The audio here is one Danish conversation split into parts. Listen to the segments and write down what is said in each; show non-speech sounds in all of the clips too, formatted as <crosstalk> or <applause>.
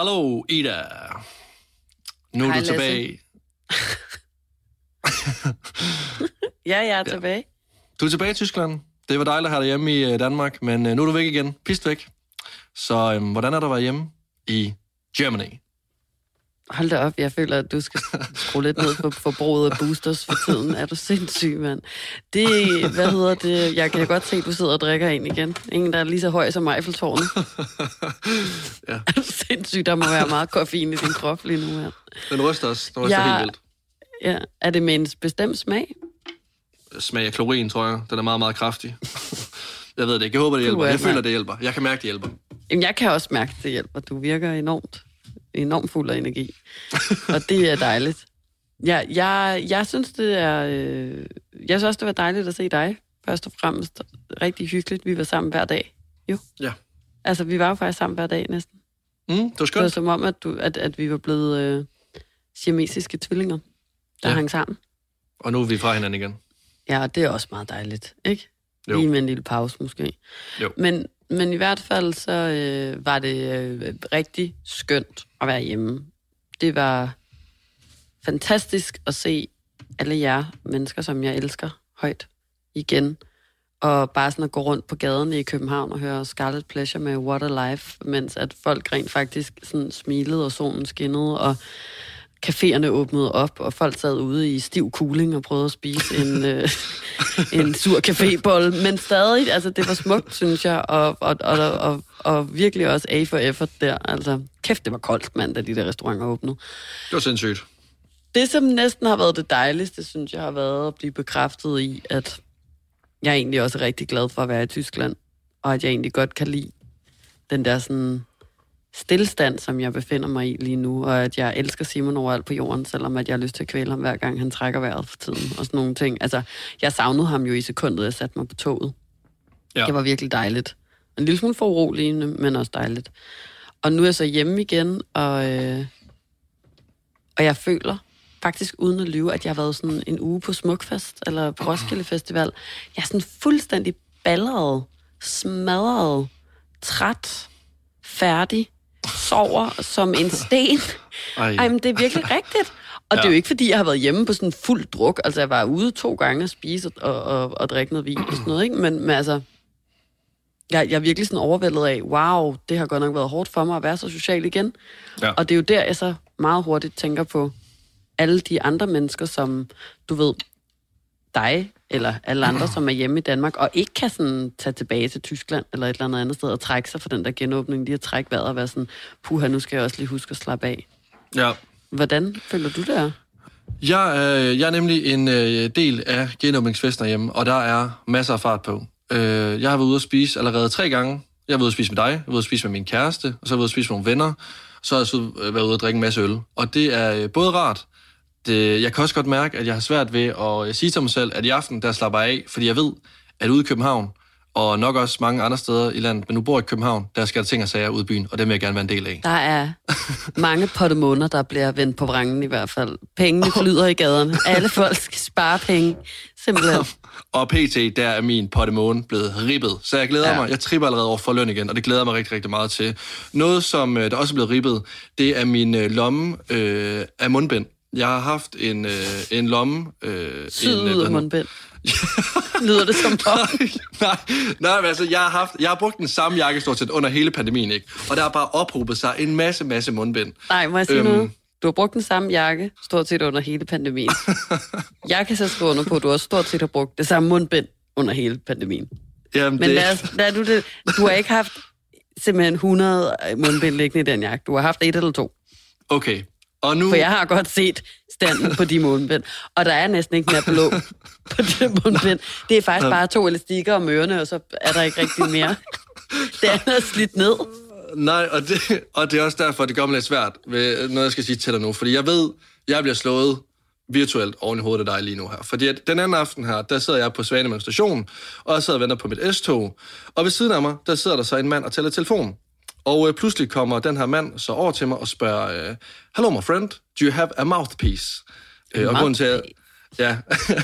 Hallo, Ida. Nu er Hej, du tilbage. <laughs> Ja, jeg er tilbage. Du er tilbage i Tyskland. Det var dejligt at have dig hjemme i øh, Danmark, men øh, nu er du væk igen. Pist væk. Så øhm, hvordan er det at være hjemme i Germany? Hold da op, jeg føler, at du skal skrue lidt ned på forbruget af boosters for tiden. Er du sindssyg, mand? Det, hvad hedder det? Jeg kan godt se, at du sidder og drikker en igen. Ingen, der er lige så høj som Eiffeltårnet. Ja. Er du sindssyg? Der må være meget koffein i din krop lige nu, mand. Den ryster også. Den ryster Ja. helt vildt. Ja. Er det med en bestemt smag? Smag af klorin, tror jeg. Den er meget, meget kraftig. jeg ved det ikke. Jeg håber, det hjælper. Er Jeg føler, det hjælper. Jeg kan mærke, det hjælper. Jamen, jeg kan også mærke, det hjælper. Du virker enormt, enormt fuld af energi. Og det er dejligt. Ja, jeg, jeg synes, det er... Øh, jeg synes også, det var dejligt at se dig, først og fremmest. Rigtig hyggeligt. Vi var sammen hver dag. Jo. Ja. Altså, vi var jo faktisk sammen hver dag næsten. Mm, det var Det var skønt. som om, at, du, at, at vi var blevet øh, siamesiske tvillinger, der ja. hang sammen. Og nu er vi fra hinanden igen. Ja, og det er også meget dejligt, ikke? Jo. Lige med en lille pause måske. Jo. Men, men i hvert fald så øh, var det øh, rigtig skønt at være hjemme. Det var fantastisk at se alle jer mennesker, som jeg elsker højt igen. Og bare sådan at gå rundt på gaderne i København og høre Scarlet Pleasure med What a Life, mens at folk rent faktisk sådan smilede, og solen skinnede, og caféerne åbnede op, og folk sad ude i stiv cooling og prøvede at spise en, <laughs> øh, en sur cafébolle. Men stadig, altså det var smukt, synes jeg, og, og, og, og, og virkelig også A for effort der. Altså, kæft, det var koldt, mand, da de der restauranter åbnede. Det var sindssygt. Det, som næsten har været det dejligste, synes jeg, har været at blive bekræftet i, at jeg er egentlig også rigtig glad for at være i Tyskland, og at jeg egentlig godt kan lide den der sådan stillestand, som jeg befinder mig i lige nu, og at jeg elsker Simon overalt på jorden, selvom at jeg har lyst til at kvæle ham hver gang, han trækker vejret for tiden, og sådan nogle ting. Altså, jeg savnede ham jo i sekundet, jeg satte mig på toget. Ja. Det var virkelig dejligt. En lille smule foruroligende, men også dejligt. Og nu er jeg så hjemme igen, og, øh, og jeg føler faktisk uden at lyve, at jeg har været sådan en uge på Smukfest, eller på Roskilde Festival. Jeg er sådan fuldstændig balleret, smadret, træt, færdig, sover som en sten. Ej. Ej, men det er virkelig <laughs> rigtigt. Og ja. det er jo ikke, fordi jeg har været hjemme på sådan fuld druk. Altså, jeg var ude to gange og spise og, og, og drikke noget vin og sådan noget, ikke? Men, men altså, jeg, jeg er virkelig sådan overvældet af, wow, det har godt nok været hårdt for mig at være så social igen. Ja. Og det er jo der, jeg så meget hurtigt tænker på alle de andre mennesker, som, du ved, dig eller alle andre, som er hjemme i Danmark, og ikke kan sådan tage tilbage til Tyskland eller et eller andet andet sted og trække sig for den der genåbning, lige at trække vejret og være sådan, puha, nu skal jeg også lige huske at slappe af. Ja. Hvordan føler du det er? Jeg, øh, jeg er nemlig en øh, del af genåbningsfesten hjemme, og der er masser af fart på. Øh, jeg har været ude at spise allerede tre gange. Jeg har været ude at spise med dig, jeg har været ude at spise med min kæreste, og så har jeg været ude at spise med nogle venner. Så har jeg så været ude at drikke en masse øl. Og det er øh, både rart, det, jeg kan også godt mærke, at jeg har svært ved at øh, sige til mig selv, at i aften, der slapper jeg af, fordi jeg ved, at ude i København, og nok også mange andre steder i landet, men nu bor jeg i København, der skal der ting og sager ude i byen, og dem vil jeg gerne være en del af. Der er mange potte måneder, der bliver vendt på vrangen i hvert fald. Pengene flyder i gaderne. Alle folk skal spare penge. Simpelthen. <laughs> Og pt, der er min potte måne blevet ribbet. Så jeg glæder Ja. mig. Jeg tripper allerede over for løn igen, og det glæder mig rigtig, rigtig meget til. Noget, som øh, der også er blevet ribbet, det er min øh, lomme øh, af mundbind. Jeg har haft en, øh, en lomme... Øh, en, øh, Syd hvad hedder- mundbind. <laughs> Lyder det som om? nej, nej, men altså, jeg har, haft, jeg har brugt den samme jakke stort set under hele pandemien, ikke? Og der har bare ophobet sig en masse, masse mundbind. Nej, må jeg sige Øhm. noget? Du har brugt den samme jakke, stort set under hele pandemien. <laughs> Jeg kan så skrive under på, at du også stort set har brugt det samme mundbind under hele pandemien. Jamen, Men det, lad, lad du det. Du har ikke haft simpelthen 100 mundbind liggende i den jakke. Du har haft et eller to. Okay. Og nu... For jeg har godt set standen på de mundbind. Og der er næsten ikke mere blå på det <laughs> mundbind. Det er faktisk bare to elastikker om ørerne, og så er der ikke rigtig mere. Det andet er slidt ned. Nej, og det, og det er også derfor, det gør mig lidt svært, ved noget, jeg skal sige til dig nu. Fordi jeg ved, jeg bliver slået virtuelt oven i hovedet af dig lige nu her. Fordi at den anden aften her, der sidder jeg på Svanemøn station, og jeg sidder og venter på mit S-tog. Og ved siden af mig, der sidder der så en mand og tæller telefon. Og øh, pludselig kommer den her mand så over til mig og spørger, øh, Hello my friend, do you have a mouthpiece? Øh, og grunden til, at, Ja,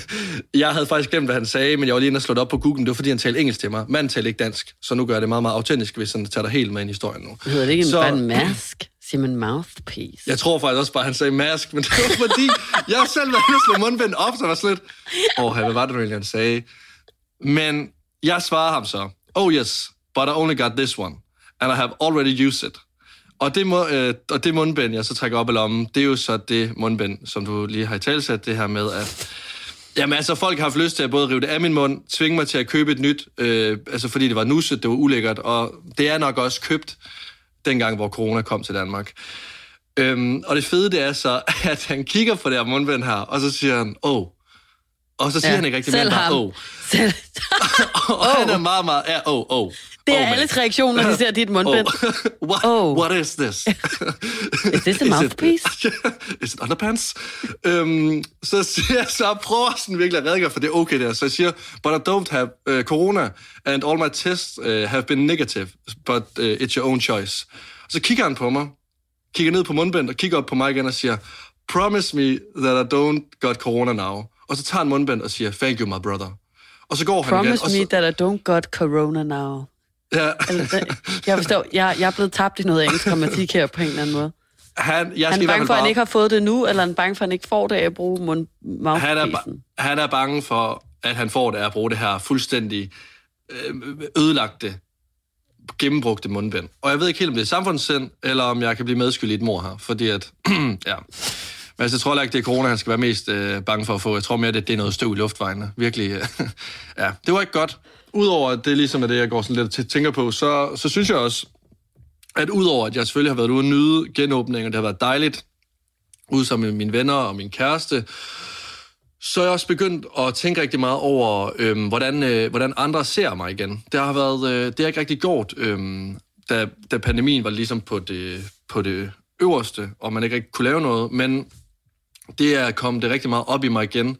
<laughs> jeg havde faktisk glemt, hvad han sagde, men jeg var lige inde og slå det op på Google. Det var, fordi han talte engelsk til mig. Manden talte ikke dansk, så nu gør jeg det meget, meget autentisk, hvis han tager dig helt med ind i historien nu. Hedder det ikke Så- bare en mask? Siger man mouthpiece? Jeg tror faktisk også bare, han sagde mask, men <laughs> det var fordi, jeg selv var inde og slå mundbind op, så var slet, åh, oh, hvad var det egentlig, han sagde? Men jeg svarer ham så, oh yes, but I only got this one, and I have already used it. Og det, må, øh, og det mundbind, jeg så trækker op i lommen, det er jo så det mundbind, som du lige har i talsat, det her med, at Jamen altså, folk har haft lyst til at både rive det af min mund, tvinge mig til at købe et nyt, øh, altså fordi det var nusset, det var ulækkert, og det er nok også købt dengang, hvor corona kom til Danmark. Øhm, og det fede, det er så, <laughs> at han kigger på det her mundbind her, og så siger han, åh, oh. Og så siger ja, han ikke rigtig mere, bare, åh. Oh. Selv. <laughs> og oh. han er meget, meget, ja, åh, oh, åh. Oh. Det er oh, alles reaktion, når de ser dit mundbind. <laughs> Oh. what, oh. what is this? <laughs> is this a mouthpiece? Is it, <laughs> is it underpants? um, så, siger, så prøver jeg sådan virkelig at redegøre for det okay der. Så jeg siger, but I don't have uh, corona, and all my tests uh, have been negative, but uh, it's your own choice. Og så kigger han på mig, kigger ned på mundbind og kigger op på mig igen og siger, promise me that I don't got corona now. Og så tager han mundbind og siger, thank you, my brother. Og så går Promise han igen. Promise me that I don't got corona now. Ja. jeg forstår, jeg, jeg er blevet tabt i noget engelsk grammatik her på en eller anden måde. Han, jeg han er bange for, at han ikke har fået det nu, eller han er bange for, at han ikke får det af at bruge mund han er, han er bange for, at han får det af at bruge det her fuldstændig øh, ødelagte, gennembrugte mundbind. Og jeg ved ikke helt, om det er samfundssind, eller om jeg kan blive medskyldig i et mor her, fordi at, <clears throat> ja... Men altså, jeg tror ikke, det er corona, han skal være mest øh, bange for at få. Jeg tror mere, det, det er noget støv i luftvejene. Virkelig. Øh, <laughs> ja, det var ikke godt. Udover at det ligesom er det, jeg går sådan lidt og tænker på, så, så synes jeg også, at udover at jeg selvfølgelig har været ude og nyde genåbningen, og det har været dejligt, ude sammen med mine venner og min kæreste, så er jeg også begyndt at tænke rigtig meget over, øhm, hvordan, øh, hvordan andre ser mig igen. Det har været, øh, det har ikke rigtig gjort, øhm, da, da pandemien var ligesom på det, på det øverste, og man ikke rigtig kunne lave noget, men det er kommet det rigtig meget op i mig igen.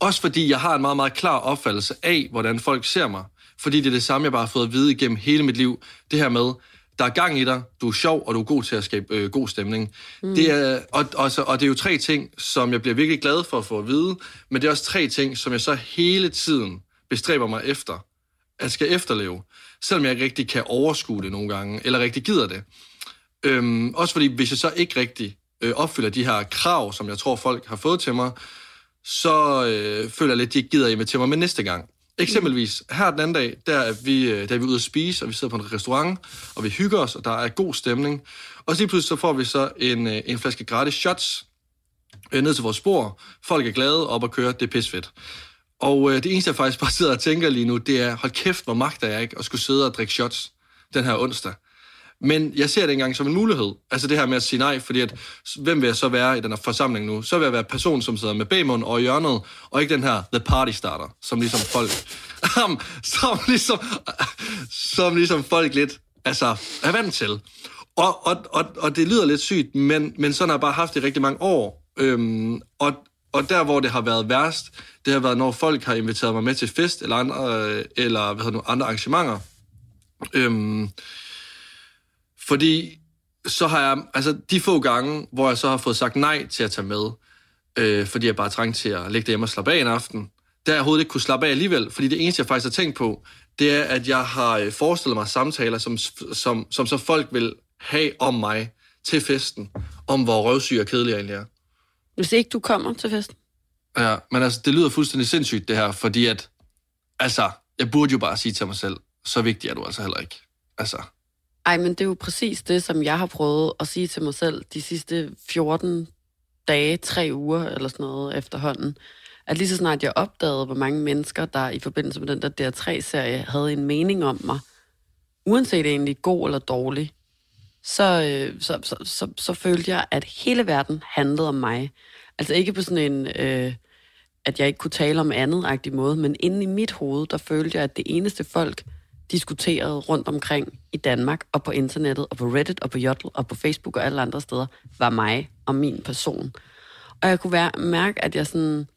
Også fordi jeg har en meget, meget klar opfattelse af, hvordan folk ser mig. Fordi det er det samme, jeg bare har fået at vide igennem hele mit liv. Det her med, der er gang i dig, du er sjov, og du er god til at skabe øh, god stemning. Mm. Det er, og, og, så, og det er jo tre ting, som jeg bliver virkelig glad for at få at vide, men det er også tre ting, som jeg så hele tiden bestræber mig efter, at skal efterleve, selvom jeg ikke rigtig kan overskue det nogle gange, eller rigtig gider det. Øhm, også fordi, hvis jeg så ikke rigtig øh, opfylder de her krav, som jeg tror, folk har fået til mig, så øh, føler jeg lidt, at de ikke gider invitere mig med næste gang. Eksempelvis, her den anden dag, der er vi, øh, der er vi ude at spise, og vi sidder på en restaurant, og vi hygger os, og der er god stemning. Og så lige pludselig så får vi så en, øh, en flaske gratis shots øh, ned til vores spor. Folk er glade, op at køre, det er pisfedt. Og øh, det eneste, jeg faktisk bare sidder og tænker lige nu, det er, hold kæft, hvor magter jeg ikke at skulle sidde og drikke shots den her onsdag. Men jeg ser det engang som en mulighed. Altså det her med at sige nej, fordi at, hvem vil jeg så være i den her forsamling nu? Så vil jeg være person, som sidder med bagmund og hjørnet, og ikke den her the party starter, som ligesom folk, <laughs> som, ligesom, <laughs> som ligesom folk lidt altså, er vant til. Og, og, og, og det lyder lidt sygt, men, men sådan har jeg bare haft det i rigtig mange år. Øhm, og, og der, hvor det har været værst, det har været, når folk har inviteret mig med til fest eller andre, øh, eller hvad hedder nu, andre arrangementer. Øhm, fordi så har jeg, altså de få gange, hvor jeg så har fået sagt nej til at tage med, øh, fordi jeg bare trængte til at ligge derhjemme og slappe af en aften, der jeg overhovedet ikke kunne slappe af alligevel, fordi det eneste, jeg faktisk har tænkt på, det er, at jeg har øh, forestillet mig samtaler, som, som, som så folk vil have om mig til festen, om hvor røvsyg og kedelig jeg egentlig er. Hvis ikke du kommer til festen? Ja, men altså, det lyder fuldstændig sindssygt, det her, fordi at, altså, jeg burde jo bare sige til mig selv, så vigtig er du altså heller ikke. Altså, ej, men det er jo præcis det, som jeg har prøvet at sige til mig selv de sidste 14 dage, tre uger eller sådan noget efterhånden. At lige så snart jeg opdagede, hvor mange mennesker, der i forbindelse med den der DR3-serie, havde en mening om mig, uanset egentlig god eller dårlig, så, øh, så, så, så, så følte jeg, at hele verden handlede om mig. Altså ikke på sådan en, øh, at jeg ikke kunne tale om andet måde, men inde i mit hoved, der følte jeg, at det eneste folk, diskuteret rundt omkring i Danmark, og på internettet, og på Reddit, og på Jodel, og på Facebook og alle andre steder, var mig og min person. Og jeg kunne være, mærke, at jeg sådan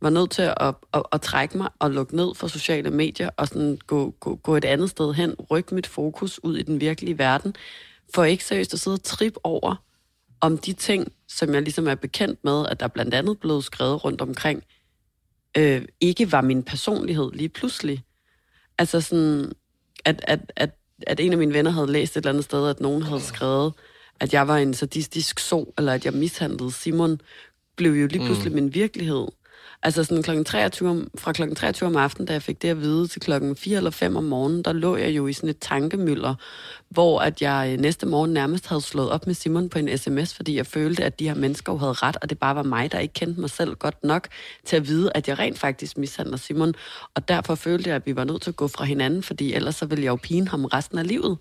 var nødt til at, at, at trække mig og lukke ned for sociale medier, og sådan gå, gå, gå et andet sted hen, rykke mit fokus ud i den virkelige verden, for ikke seriøst at sidde og trip over om de ting, som jeg ligesom er bekendt med, at der blandt andet blev skrevet rundt omkring, øh, ikke var min personlighed lige pludselig. Altså sådan, at, at, at, at en af mine venner havde læst et eller andet sted, at nogen havde skrevet, at jeg var en sadistisk so, eller at jeg mishandlede Simon, blev jo lige pludselig mm. min virkelighed. Altså sådan klokken 23 om, fra klokken 23 om aftenen, da jeg fik det at vide, til klokken 4 eller 5 om morgenen, der lå jeg jo i sådan et tankemøller, hvor at jeg øh, næste morgen nærmest havde slået op med Simon på en sms, fordi jeg følte, at de her mennesker jo havde ret, og det bare var mig, der ikke kendte mig selv godt nok til at vide, at jeg rent faktisk mishandler Simon. Og derfor følte jeg, at vi var nødt til at gå fra hinanden, fordi ellers så ville jeg jo pine ham resten af livet.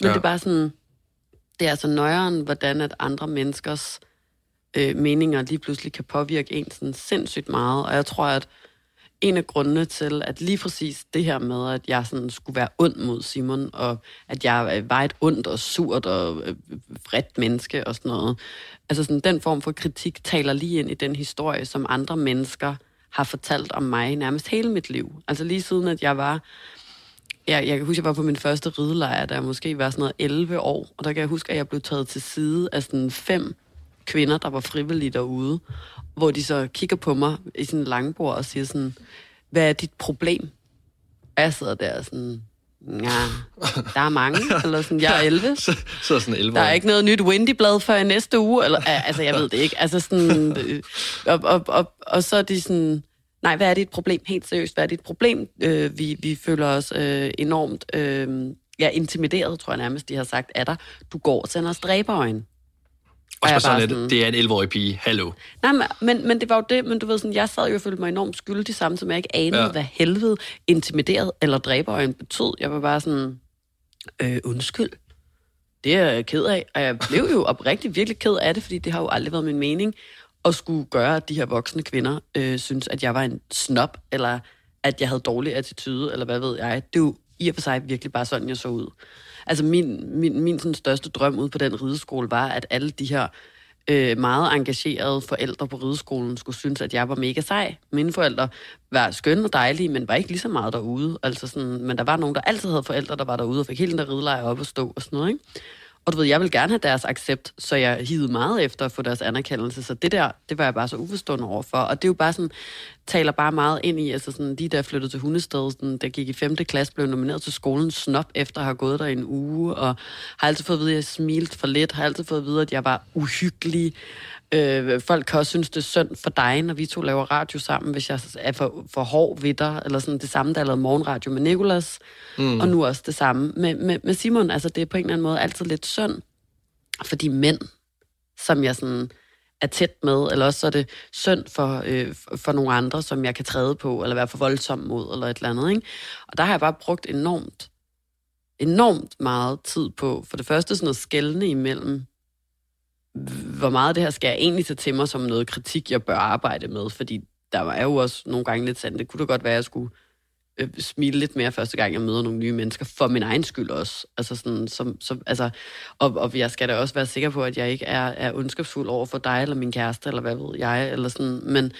Men ja. det er bare sådan, det er altså nøjeren, hvordan at andre menneskers øh, Øh, meninger lige pludselig kan påvirke en sådan sindssygt meget. Og jeg tror, at en af grundene til, at lige præcis det her med, at jeg sådan skulle være ond mod Simon, og at jeg var et ondt og surt og øh, vredt menneske og sådan noget, altså sådan den form for kritik taler lige ind i den historie, som andre mennesker har fortalt om mig nærmest hele mit liv. Altså lige siden, at jeg var Jeg, jeg kan huske, at jeg var på min første ridelejr, da jeg måske var sådan noget 11 år, og der kan jeg huske, at jeg blev taget til side af sådan fem kvinder, der var frivillige derude, hvor de så kigger på mig i sådan en langbord og siger sådan, hvad er dit problem? Og jeg sidder der sådan, ja, der er mange, eller sådan, jeg er <laughs> 11. så, så er sådan 11 Der er ikke noget nyt Windy-blad før i næste uge, eller, altså jeg ved det ikke. Altså sådan, øh, og, og, og, og så er de sådan, nej, hvad er dit problem? Helt seriøst, hvad er dit problem? Øh, vi, vi føler os øh, enormt, øh, ja, intimideret, tror jeg nærmest, de har sagt, er der. Du går og sender stræberøjen. Og så sådan, sådan, det er en 11-årig pige. Hallo. Nej, men, men, men det var jo det, men du ved sådan, jeg sad jo og følte mig enormt skyldig sammen, som jeg ikke anede, ja. hvad helvede intimideret eller dræberøjen betød. Jeg var bare sådan, øh, undskyld. Det er jeg ked af, og jeg blev jo <laughs> oprigtigt virkelig ked af det, fordi det har jo aldrig været min mening at skulle gøre, at de her voksne kvinder øh, synes, at jeg var en snob, eller at jeg havde dårlig attitude, eller hvad ved jeg. Det er jo i og for sig virkelig bare sådan, jeg så ud. Altså min, min, min sådan største drøm ud på den rideskole var, at alle de her øh, meget engagerede forældre på rideskolen skulle synes, at jeg var mega sej. Mine forældre var skønne og dejlige, men var ikke lige så meget derude. Altså sådan, men der var nogen, der altid havde forældre, der var derude og fik hele den der ridelejr op og stå og sådan noget. Ikke? Og du ved, jeg vil gerne have deres accept, så jeg hivede meget efter at få deres anerkendelse. Så det der, det var jeg bare så uforstående overfor. Og det er jo bare sådan, taler bare meget ind i, altså sådan, de der flyttede til Hundested, sådan, der gik i 5. klasse, blev nomineret til skolen snop efter at have gået der en uge, og har altid fået at vide, at jeg smilte for lidt, har altid fået at vide, at jeg var uhyggelig, Øh, folk kan også synes, det er synd for dig, når vi to laver radio sammen, hvis jeg er for, for hård ved dig, eller sådan det samme, der lavede morgenradio med Nikolas, mm. og nu også det samme med, med, med Simon. Altså, det er på en eller anden måde altid lidt synd for de mænd, som jeg sådan er tæt med, eller også så er det synd for, øh, for nogle andre, som jeg kan træde på, eller være for voldsom mod, eller et eller andet. Ikke? Og der har jeg bare brugt enormt, enormt meget tid på, for det første sådan noget skældende imellem hvor meget det her skal jeg egentlig tage til mig som noget kritik, jeg bør arbejde med, fordi der var jo også nogle gange lidt sandt. Det kunne da godt være, at jeg skulle øh, smile lidt mere første gang, jeg møder nogle nye mennesker, for min egen skyld også. Altså sådan, som, som, altså, og, og jeg skal da også være sikker på, at jeg ikke er, er ondskabsfuld over for dig, eller min kæreste, eller hvad ved jeg, eller sådan, men,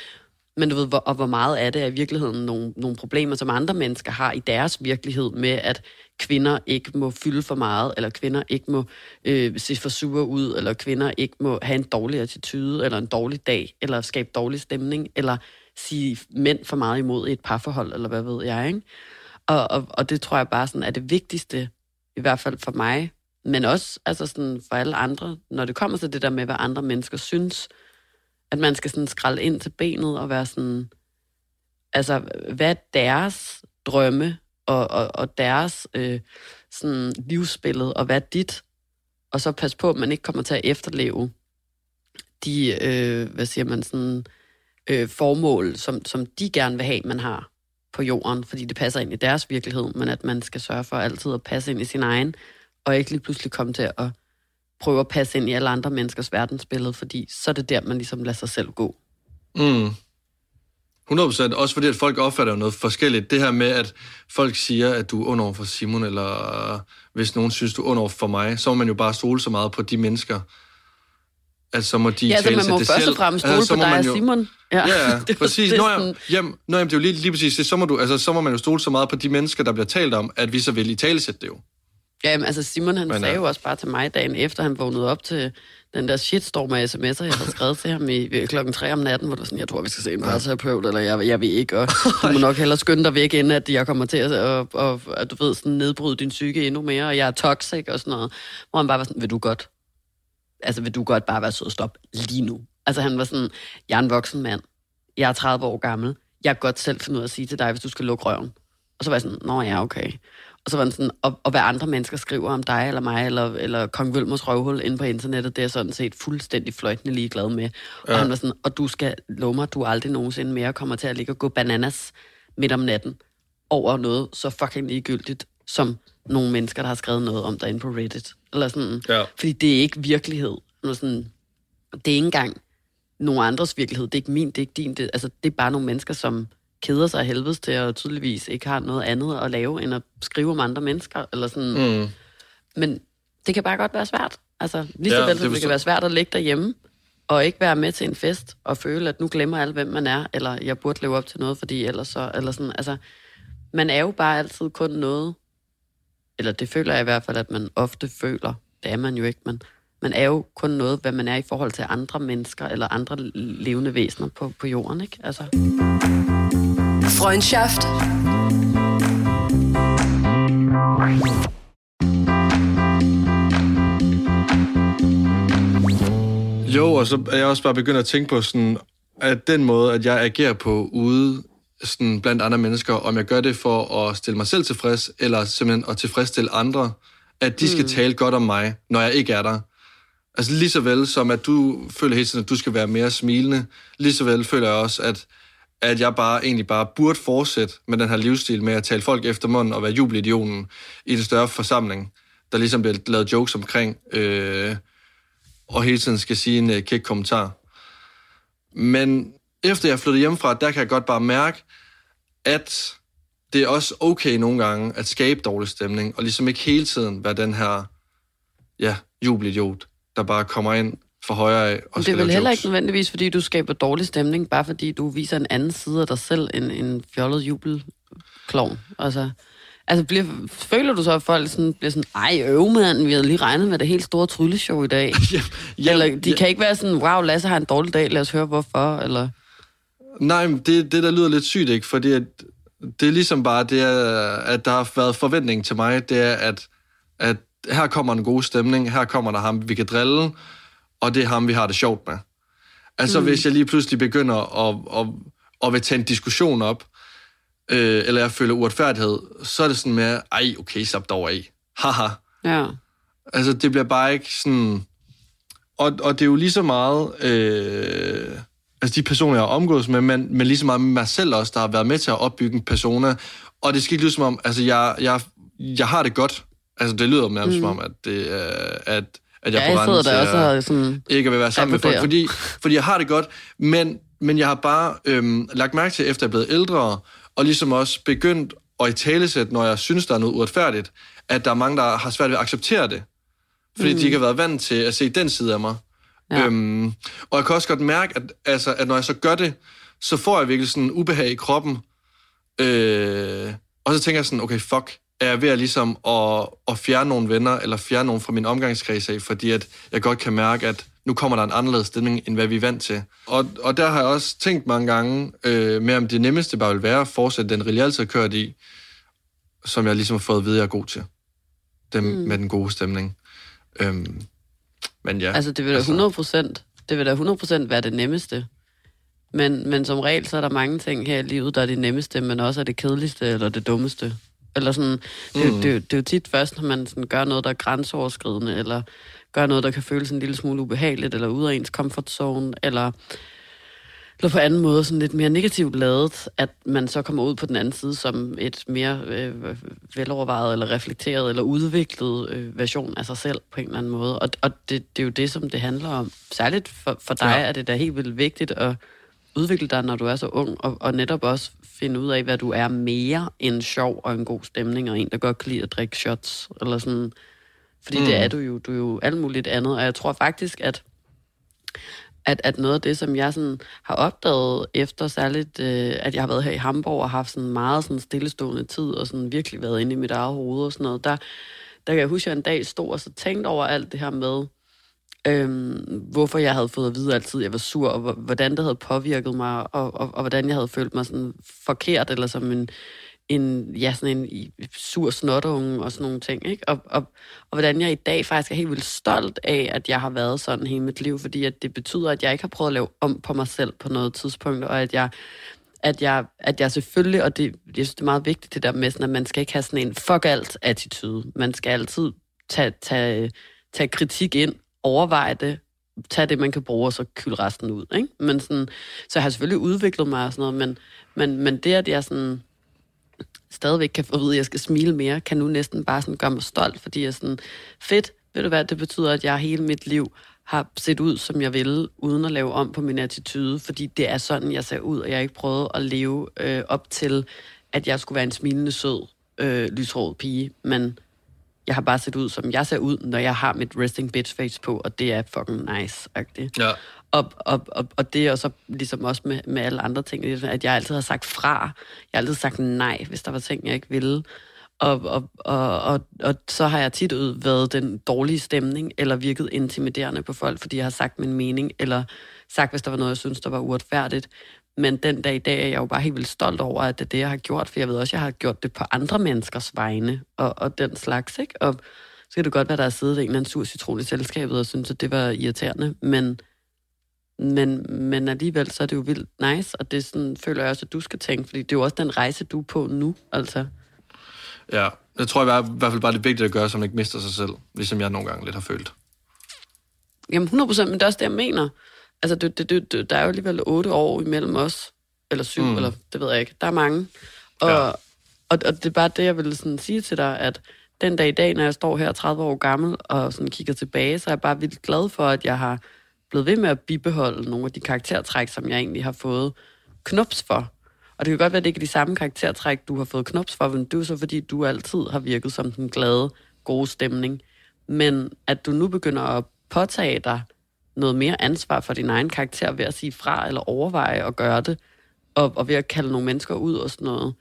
men du ved, hvor, og hvor meget af det er i virkeligheden nogle, nogle problemer, som andre mennesker har i deres virkelighed med, at kvinder ikke må fylde for meget, eller kvinder ikke må øh, se for sure ud, eller kvinder ikke må have en dårlig attitude, eller en dårlig dag, eller skabe dårlig stemning, eller sige mænd for meget imod i et parforhold, eller hvad ved jeg, ikke? Og, og, og det tror jeg bare sådan er det vigtigste, i hvert fald for mig, men også altså sådan for alle andre, når det kommer til det der med, hvad andre mennesker synes, at man skal sådan skralde ind til benet og være sådan, altså, hvad deres drømme og, og, og deres øh, sådan livsbillede, og hvad dit? Og så pas på, at man ikke kommer til at efterleve de, øh, hvad siger man, sådan, øh, formål, som, som de gerne vil have, man har på jorden, fordi det passer ind i deres virkelighed, men at man skal sørge for altid at passe ind i sin egen, og ikke lige pludselig komme til at prøve at passe ind i alle andre menneskers verdensbillede, fordi så er det der, man ligesom lader sig selv gå. Mm. 100%. Også fordi, at folk opfatter noget forskelligt. Det her med, at folk siger, at du er under for Simon, eller øh, hvis nogen synes, du er under for mig, så må man jo bare stole så meget på de mennesker, at så må de ja, tale man må det først og fremmest stole altså, på dig og jo, Simon. Ja, ja <laughs> det præcis. Det, Nå, ja, jamen, nå, jamen, det er jo lige, lige præcis det. Så må, du, altså, så må man jo stole så meget på de mennesker, der bliver talt om, at vi så vil i talesætte det jo. Ja, altså Simon han Men, sagde jo også bare til mig dagen efter, han vågnede op til den der shitstorm af sms'er, jeg havde skrevet til ham i klokken 3 om natten, hvor du sådan, jeg tror, vi skal se en parterapeut, eller jeg, jeg vil ikke, og <laughs> du må nok hellere skynde dig væk, inden at jeg kommer til at, og, og, at du ved, sådan nedbryde din psyke endnu mere, og jeg er toxic og sådan noget. Hvor han bare var sådan, vil du godt? Altså vil du godt bare være sød og stop lige nu? Altså han var sådan, jeg er en voksen mand, jeg er 30 år gammel, jeg kan godt selv finde ud af at sige til dig, hvis du skal lukke røven. Og så var jeg sådan, nå ja, okay. Og så var den sådan, og, og hvad andre mennesker skriver om dig eller mig, eller, eller Kong Vølmers røvhul inde på internettet, det er jeg sådan set fuldstændig fløjtende ligeglad med. Ja. Og han var sådan, og du skal love mig, du aldrig nogensinde mere kommer til at ligge og gå bananas midt om natten over noget så fucking ligegyldigt, som nogle mennesker, der har skrevet noget om dig inde på Reddit. Eller sådan, Ja. Fordi det er ikke virkelighed. Noget sådan, det er ikke engang nogen andres virkelighed. Det er ikke min, det er ikke din. Det, altså, det er bare nogle mennesker, som keder sig af helvedes til, og tydeligvis ikke har noget andet at lave, end at skrive om andre mennesker. Eller sådan. Mm. Men det kan bare godt være svært. Altså, lige Ja, så vel, det som det kan være svært at ligge derhjemme, og ikke være med til en fest, og føle, at nu glemmer alle, hvem man er, eller jeg burde leve op til noget, fordi ellers så, eller sådan, altså, man er jo bare altid kun noget, eller det føler jeg i hvert fald, at man ofte føler, det er man jo ikke, men man er jo kun noget, hvad man er i forhold til andre mennesker, eller andre levende væsener på, på jorden, ikke? Altså, Freundschaft. Jo, og så er jeg også bare begyndt at tænke på sådan, at den måde, at jeg agerer på ude sådan blandt andre mennesker, om jeg gør det for at stille mig selv tilfreds, eller simpelthen at tilfredsstille andre, at de skal tale godt om mig, når jeg ikke er der. Altså lige så vel som, at du føler hele tiden, at du skal være mere smilende, lige så vel føler jeg også, at, at jeg bare egentlig bare burde fortsætte med den her livsstil med at tale folk efter munden og være jubelidionen i en større forsamling, der ligesom bliver lavet jokes omkring, øh, og hele tiden skal sige en øh, kæk kommentar. Men efter jeg flyttede hjemmefra, der kan jeg godt bare mærke, at det er også okay nogle gange at skabe dårlig stemning, og ligesom ikke hele tiden være den her ja, jubelidiot, der bare kommer ind for højre af og det skal er vel heller jokes. ikke nødvendigvis, fordi du skaber dårlig stemning, bare fordi du viser en anden side af dig selv end en fjollet jubelklovn. Altså, altså bliver, føler du så, at folk sådan, bliver sådan, ej øv mand, vi havde lige regnet med det helt store trylleshow i dag. <laughs> Ja, eller de ja. kan ikke være sådan, wow, Lasse har en dårlig dag, lad os høre hvorfor, eller... Nej, men det, det der lyder lidt sygt, ikke? Fordi at, det er ligesom bare det, at der har været forventning til mig, det er, at, at her kommer en god stemning, her kommer der ham, vi kan drille, og det er ham, vi har det sjovt med. Altså, mm. hvis jeg lige pludselig begynder at, at, at vil tage en diskussion op, øh, eller jeg føler uretfærdighed, så er det sådan med, ej, okay, slap dog af. Haha. Ja. Altså, det bliver bare ikke sådan... Og, og det er jo lige så meget... Øh, altså, de personer, jeg har omgås med, men, men lige så meget mig selv også, der har været med til at opbygge en persona. Og det skal ikke lyde som om... Altså, jeg, jeg, jeg har det godt. Altså, det lyder nærmest mm. som om, at, det, at, at jeg Ja, er på jeg sidder randen til også at- sådan... ikke at være sammen med folk, fordi, fordi jeg har det godt, men, men jeg har bare øhm, lagt mærke til, efter jeg er blevet ældre, og ligesom også begyndt at i talesæt, når jeg synes, der er noget uretfærdigt, at der er mange, der har svært ved at acceptere det. Fordi mm. de ikke har været vant til at se den side af mig. Ja. Øhm, og jeg kan også godt mærke, at, altså, at når jeg så gør det, så får jeg virkelig sådan ubehag i kroppen. Øh, og så tænker jeg sådan, okay, fuck, er jeg ved at, ligesom at, at fjerne nogle venner, eller fjerne nogen fra min omgangskreds af, fordi at jeg godt kan mærke, at nu kommer der en anderledes stemning, end hvad vi er vant til. Og, og der har jeg også tænkt mange gange øh, med, om det nemmeste bare vil være at fortsætte den rille, jeg altid har kørt i, som jeg ligesom har fået at vide, jeg er god til. Dem mm. med den gode stemning. Øhm, men ja. Altså, det vil da 100 procent, det vil da 100 procent være det nemmeste. Men, men som regel, så er der mange ting her i livet, der er det nemmeste, men også er det kedeligste eller det dummeste. Eller sådan, det, mm. det, det, det er jo tit først, når man sådan gør noget, der er grænseoverskridende, eller gør noget, der kan føles en lille smule ubehageligt, eller ud af ens comfort zone, eller, eller på anden måde sådan lidt mere negativt lavet, at man så kommer ud på den anden side som et mere øh, velovervejet, eller reflekteret, eller udviklet øh, version af sig selv på en eller anden måde. Og, og det, det er jo det, som det handler om. Særligt for, for dig ja. er det da helt vildt vigtigt at udvikle dig, når du er så ung, og, og netop også finde ud af, hvad du er mere end sjov og en god stemning, og en, der godt kan lide at drikke shots, eller sådan. Fordi mm. det er du jo. Du er jo alt muligt andet, og jeg tror faktisk, at at, at noget af det, som jeg sådan har opdaget efter særligt, øh, at jeg har været her i Hamburg og haft sådan meget sådan stillestående tid, og sådan virkelig været inde i mit eget hoved og sådan noget, der, der kan jeg huske, at jeg en dag stod og så tænkte over alt det her med, øhm, hvorfor jeg havde fået at vide altid, at jeg var sur, og hvordan det havde påvirket mig, og, og, og hvordan jeg havde følt mig sådan forkert, eller som en, en, ja, sådan en sur snotunge og sådan nogle ting. Ikke? Og, og, og hvordan jeg i dag faktisk er helt vildt stolt af, at jeg har været sådan hele mit liv, fordi at det betyder, at jeg ikke har prøvet at lave om på mig selv på noget tidspunkt, og at jeg at jeg, at jeg selvfølgelig, og det, jeg synes, det er meget vigtigt det der med, sådan, at man skal ikke have sådan en fuck alt attitude. Man skal altid tage, tage, tage kritik ind, overveje det, tage det, man kan bruge, og så kylde resten ud. Ikke? Men sådan, så jeg har selvfølgelig udviklet mig og sådan noget, men, men, men det, at jeg sådan, stadigvæk kan få at vide, at jeg skal smile mere, kan nu næsten bare sådan gøre mig stolt, fordi jeg er sådan, fedt, ved du hvad, det betyder, at jeg hele mit liv har set ud, som jeg ville, uden at lave om på min attitude, fordi det er sådan, jeg ser ud, og jeg har ikke prøvet at leve øh, op til, at jeg skulle være en smilende, sød, øh, lyshåret pige, men jeg har bare set ud, som jeg ser ud, når jeg har mit resting bitch face på, og det er fucking nice-agtigt. Ja. Og, og, og, og det er så ligesom også med, med alle andre ting, ligesom, at jeg altid har sagt fra. Jeg har altid sagt nej, hvis der var ting, jeg ikke ville. Og, og, og, og, og så har jeg tit ud været den dårlige stemning, eller virket intimiderende på folk, fordi jeg har sagt min mening, eller sagt, hvis der var noget, jeg synes, der var uretfærdigt. Men den dag i dag er jeg jo bare helt vildt stolt over, at det er det, jeg har gjort, for jeg ved også, at jeg har gjort det på andre menneskers vegne, og, og den slags, ikke? Og så kan det godt være, der er siddet en eller anden sur citron i selskabet, og synes, at det var irriterende, men, men, men alligevel, så er det jo vildt nice, og det sådan, føler jeg også, at du skal tænke, fordi det er jo også den rejse, du er på nu, altså. Ja, jeg tror i hvert fald bare, det er vigtigt at gøre, så man ikke mister sig selv, ligesom jeg nogle gange lidt har følt. Jamen 100 procent, men det er også det, jeg mener. Altså, det, det, det, der er jo alligevel otte år imellem os, eller syv, mm. eller det ved jeg ikke. Der er mange. Og, ja. og, og det er bare det, jeg vil sådan sige til dig, at den dag i dag, når jeg står her 30 år gammel og sådan kigger tilbage, så er jeg bare vildt glad for, at jeg har blevet ved med at bibeholde nogle af de karaktertræk, som jeg egentlig har fået knops for. Og det kan godt være, at det ikke er de samme karaktertræk, du har fået knops for, men det er så, fordi du altid har virket som den glade, gode stemning. Men at du nu begynder at påtage dig noget mere ansvar for din egen karakter ved at sige fra eller overveje at gøre det, og, og ved at kalde nogle mennesker ud og sådan noget,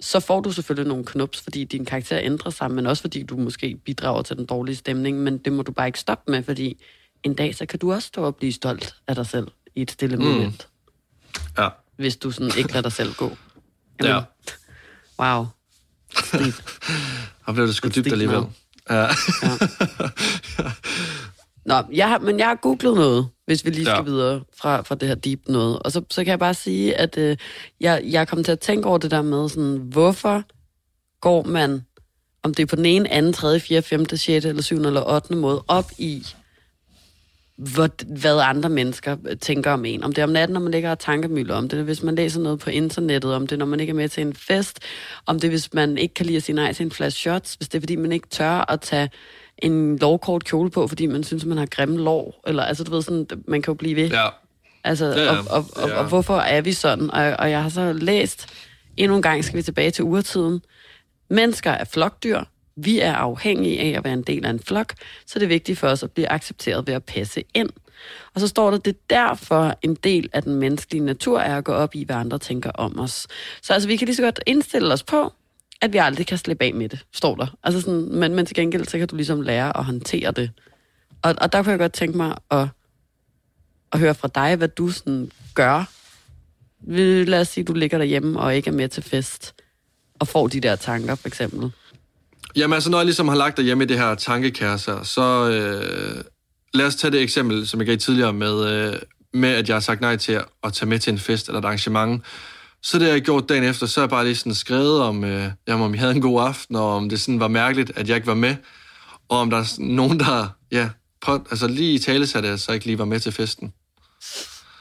så får du selvfølgelig nogle knups, fordi din karakter ændrer sig, men også fordi du måske bidrager til den dårlige stemning, men det må du bare ikke stoppe med, fordi en dag, så kan du også stå og blive stolt af dig selv i et stille mm. moment. Ja. Hvis du sådan ikke lader dig selv gå. Jamen, Ja. Wow. Steve. Og <laughs> blev det sgu dybt alligevel. mad. Ja. Nå, jeg har, men jeg har googlet noget, hvis vi lige skal Ja. ja. videre fra, fra det her deep noget. Og så, så kan jeg bare sige, at øh, jeg, jeg kom til at tænke over det der med, sådan, hvorfor går man, om det er på den ene, anden, tredje, fjerde, femte, sjette, eller syvende eller ottende måde, op i, hvor, hvad andre mennesker tænker om en. Om det er om natten, når man ligger og tankemøller om det, hvis man læser noget på internettet, om det når man ikke er med til en fest, om det hvis man ikke kan lide at sige nej til en flash shots, hvis det er, fordi man ikke tør at tage en lovkort kjole på, fordi man synes, man har grimme lår, eller altså, du ved sådan, man kan jo blive ved. ja. Altså, ja. og, og, og, Ja. og hvorfor er vi sådan? Og, og jeg har så læst, endnu en gang skal vi tilbage til urtiden. Mennesker er flokdyr. Vi er afhængige af at være en del af en flok, så det er vigtigt for os at blive accepteret ved at passe ind. Og så står der, det er derfor en del af den menneskelige natur er at gå op i, hvad andre tænker om os. Så altså, vi kan lige så godt indstille os på, at vi aldrig kan slippe af med det, står der. Altså sådan, men, men til gengæld, så kan du ligesom lære at håndtere det. Og, og der kunne jeg godt tænke mig at at høre fra dig, hvad du sådan gør. Vi- Lad os sige, at du ligger derhjemme og ikke er med til fest, og får de der tanker, for eksempel. Jamen altså, når jeg ligesom har lagt dig hjemme i det her tankekærser, så øh, lad os tage det eksempel, som jeg gav tidligere med, øh, med, at jeg har sagt nej til at tage med til en fest eller et arrangement. Så det, jeg har gjort dagen efter, så har jeg bare lige sådan skrevet om, øh, jamen, om jeg havde en god aften, og om det sådan var mærkeligt, at jeg ikke var med, og om der er nogen, der ja, på, altså lige i tale satte jeg, så ikke lige var med til festen.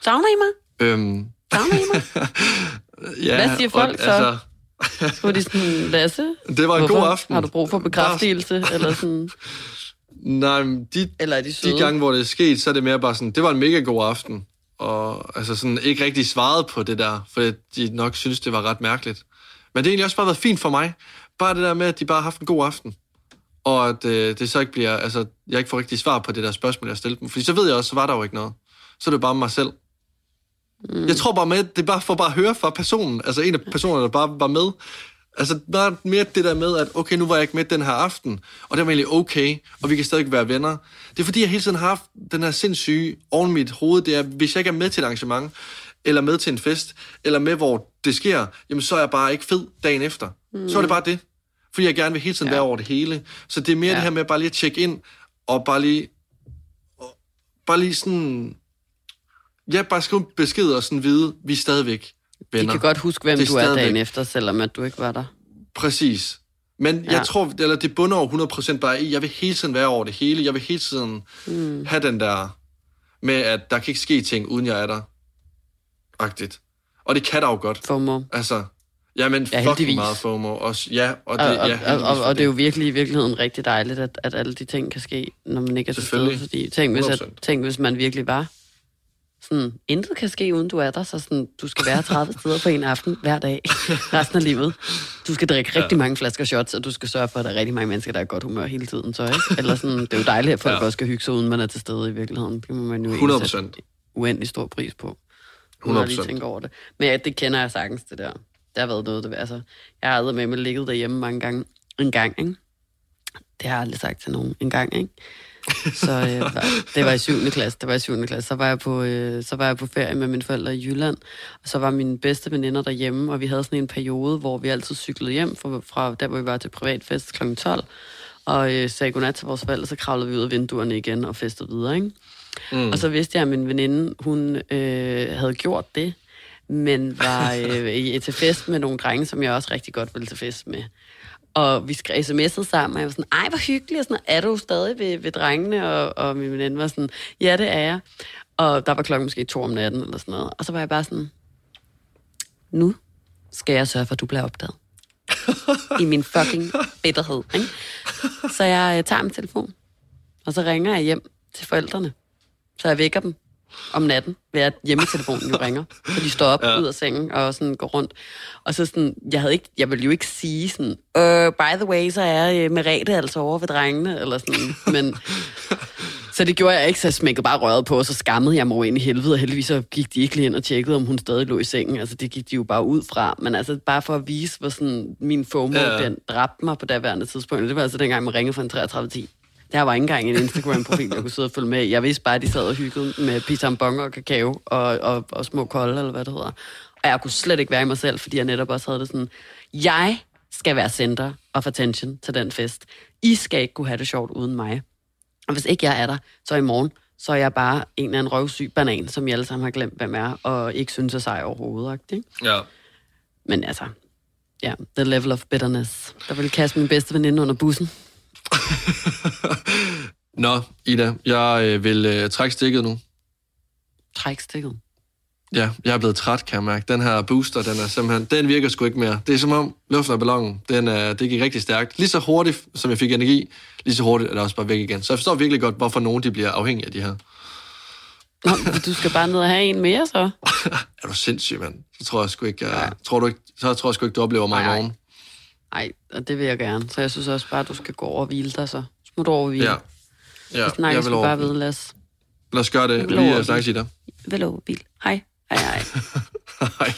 Savner I mig? Øhm, Savner I mig? <laughs> ja, Hvad siger folk så? Altså, Skulle de sådan, Lasse? det var en hvorfor? god aften. Har du brug for bekræftelse? Eller, sådan, <laughs> Nej, de, eller er de søde? de gange, hvor det er sket, så er det mere bare sådan, det var en mega god aften. Og altså sådan, ikke rigtig svaret på det der, for de nok synes, det var ret mærkeligt. Men det har egentlig også bare været fint for mig. Bare det der med, at de bare har haft en god aften. Og at øh, det så ikke bliver, altså, jeg ikke får rigtig svar på det der spørgsmål, jeg stillede dem. Fordi så ved jeg også, så var der jo ikke noget. Så er det bare mig selv. Mm. Jeg tror bare med, det er bare for bare at høre fra personen, altså en af personerne, der bare var med. Altså bare mere det der med, at okay, nu var jeg ikke med den her aften, og det var egentlig okay, og vi kan stadig være venner. Det er fordi, jeg hele tiden har haft den her sindssyge oven mit hoved, det er, hvis jeg ikke er med til et arrangement, eller med til en fest, eller med, hvor det sker, jamen så er jeg bare ikke fed dagen efter. Mm. Så er det bare det. Fordi jeg gerne vil hele tiden ja. være over det hele. Så det er mere ja. det her med bare lige at tjekke ind, og bare lige, og bare lige sådan, ja, bare skrive besked og sådan vide, vi er stadigvæk venner. De kan godt huske, hvem er du er dagen efter, selvom at du ikke var der. Præcis. Men ja. jeg tror, eller det bunder over 100% bare i, jeg vil hele tiden være over det hele. Jeg vil hele tiden mm. have den der med, at der kan ikke ske ting, uden jeg er der. Agtigt. Og det kan der jo godt. FOMO. Altså, ja, men ja, fucking meget FOMO. Også, ja, og, det, og, ja, og, og, og det er jo virkelig i virkeligheden rigtig dejligt, at, at alle de ting kan ske, når man ikke er til stede. Fordi tænk hvis, at, tænk, hvis man virkelig var sådan, intet kan ske, uden du er der, så sådan, du skal være 30 <laughs> steder på en aften hver dag, resten af livet. Du skal drikke rigtig ja. mange flasker shots, og du skal sørge for, at der er rigtig mange mennesker, der er godt humør hele tiden. Så, ikke? Eller sådan, det er jo dejligt, at folk ja. også skal hygge sig, uden man er til stede i virkeligheden. Det må man jo 100 procent. uendelig stor pris på. 100 procent. tænke over det. Men ja, det kender jeg sagtens, det der. Det har været noget, det, altså, jeg har med mig ligget derhjemme mange gange. En gang, ikke? Det har jeg aldrig sagt til nogen. En gang, ikke? Så øh, det var i 7. klasse. Det var i 7. klasse. Så var, jeg på, øh, så var jeg på ferie med mine forældre i Jylland. Og så var mine bedste veninder derhjemme, og vi havde sådan en periode, hvor vi altid cyklede hjem fra, fra der, hvor vi var til privatfest kl. 12. Og øh, sagde godnat til vores forældre, så kravlede vi ud af vinduerne igen og festede videre, ikke? Mm. Og så vidste jeg, at min veninde, hun øh, havde gjort det, men var øh, i, til fest med nogle drenge, som jeg også rigtig godt ville til fest med. Og vi skrev sms'et sammen, og jeg var sådan, ej, hvor hyggeligt, og sådan, er du stadig ved, ved drengene? Og, og min veninde var sådan, ja, det er jeg. Og der var klokken måske to om natten, eller sådan noget. Og så var jeg bare sådan, nu skal jeg sørge for, at du bliver opdaget. I min fucking bitterhed, ikke? Så jeg øh, tager min telefon, og så ringer jeg hjem til forældrene. Så jeg vækker dem om natten, ved at hjemmetelefonen jo ringer. Så de står op ja. ud af sengen og sådan går rundt. Og så sådan, jeg, havde ikke, jeg ville jo ikke sige sådan, uh, by the way, så er uh, Merete altså over ved drengene, eller sådan. Men, <laughs> så det gjorde jeg ikke, så jeg smækkede bare røret på, og så skammede jeg mig ind i helvede, og heldigvis så gik de ikke lige ind og tjekkede, om hun stadig lå i sengen. Altså, det gik de jo bare ud fra. Men altså, bare for at vise, hvor sådan, min FOMO, ja. den dræbte mig på daværende tidspunkt. Det var altså dengang, man ringede fra en 3310. Der var ikke engang en Instagram-profil, jeg kunne sidde og følge med. Jeg vidste bare, at de sad og hyggede med pisambon og kakao og, og, og små kolde, eller hvad det hedder. Og jeg kunne slet ikke være i mig selv, fordi jeg netop også havde det sådan, jeg skal være center of attention til den fest. I skal ikke kunne have det sjovt uden mig. Og hvis ikke jeg er der, så i morgen, så er jeg bare en eller anden røvsyg banan, som jeg alle sammen har glemt, hvem er, og ikke synes er sej overhovedet. Ikke? Ja. Men altså, ja, the level of bitterness. Der vil kaste min bedste veninde under bussen. Nå, Ida, jeg øh, vil øh, trække stikket nu. Træk stikket? Ja, jeg er blevet træt, kan jeg mærke. Den her booster, den er simpelthen, den virker sgu ikke mere. Det er som om luften af ballonen, den er, det gik rigtig stærkt. Lige så hurtigt, som jeg fik energi, lige så hurtigt er det også bare væk igen. Så jeg forstår virkelig godt, hvorfor nogen de bliver afhængige af de her. Nå, du skal bare ned og have en mere, så. <laughs> er du sindssyg, mand? Så tror jeg sgu ikke, jeg, ja. tror du ikke, så tror jeg sgu ikke, du oplever mig i morgen. Nej, og det vil jeg gerne. Så jeg synes også bare, at du skal gå over og hvile dig så. Smut over og hvile. Ja. ja. Vi snakkes vi bare ved, Lads. Lad os gøre det. Vi snakkes i dig. Vel over hvil. Hej. Hej, hej. <laughs> hej.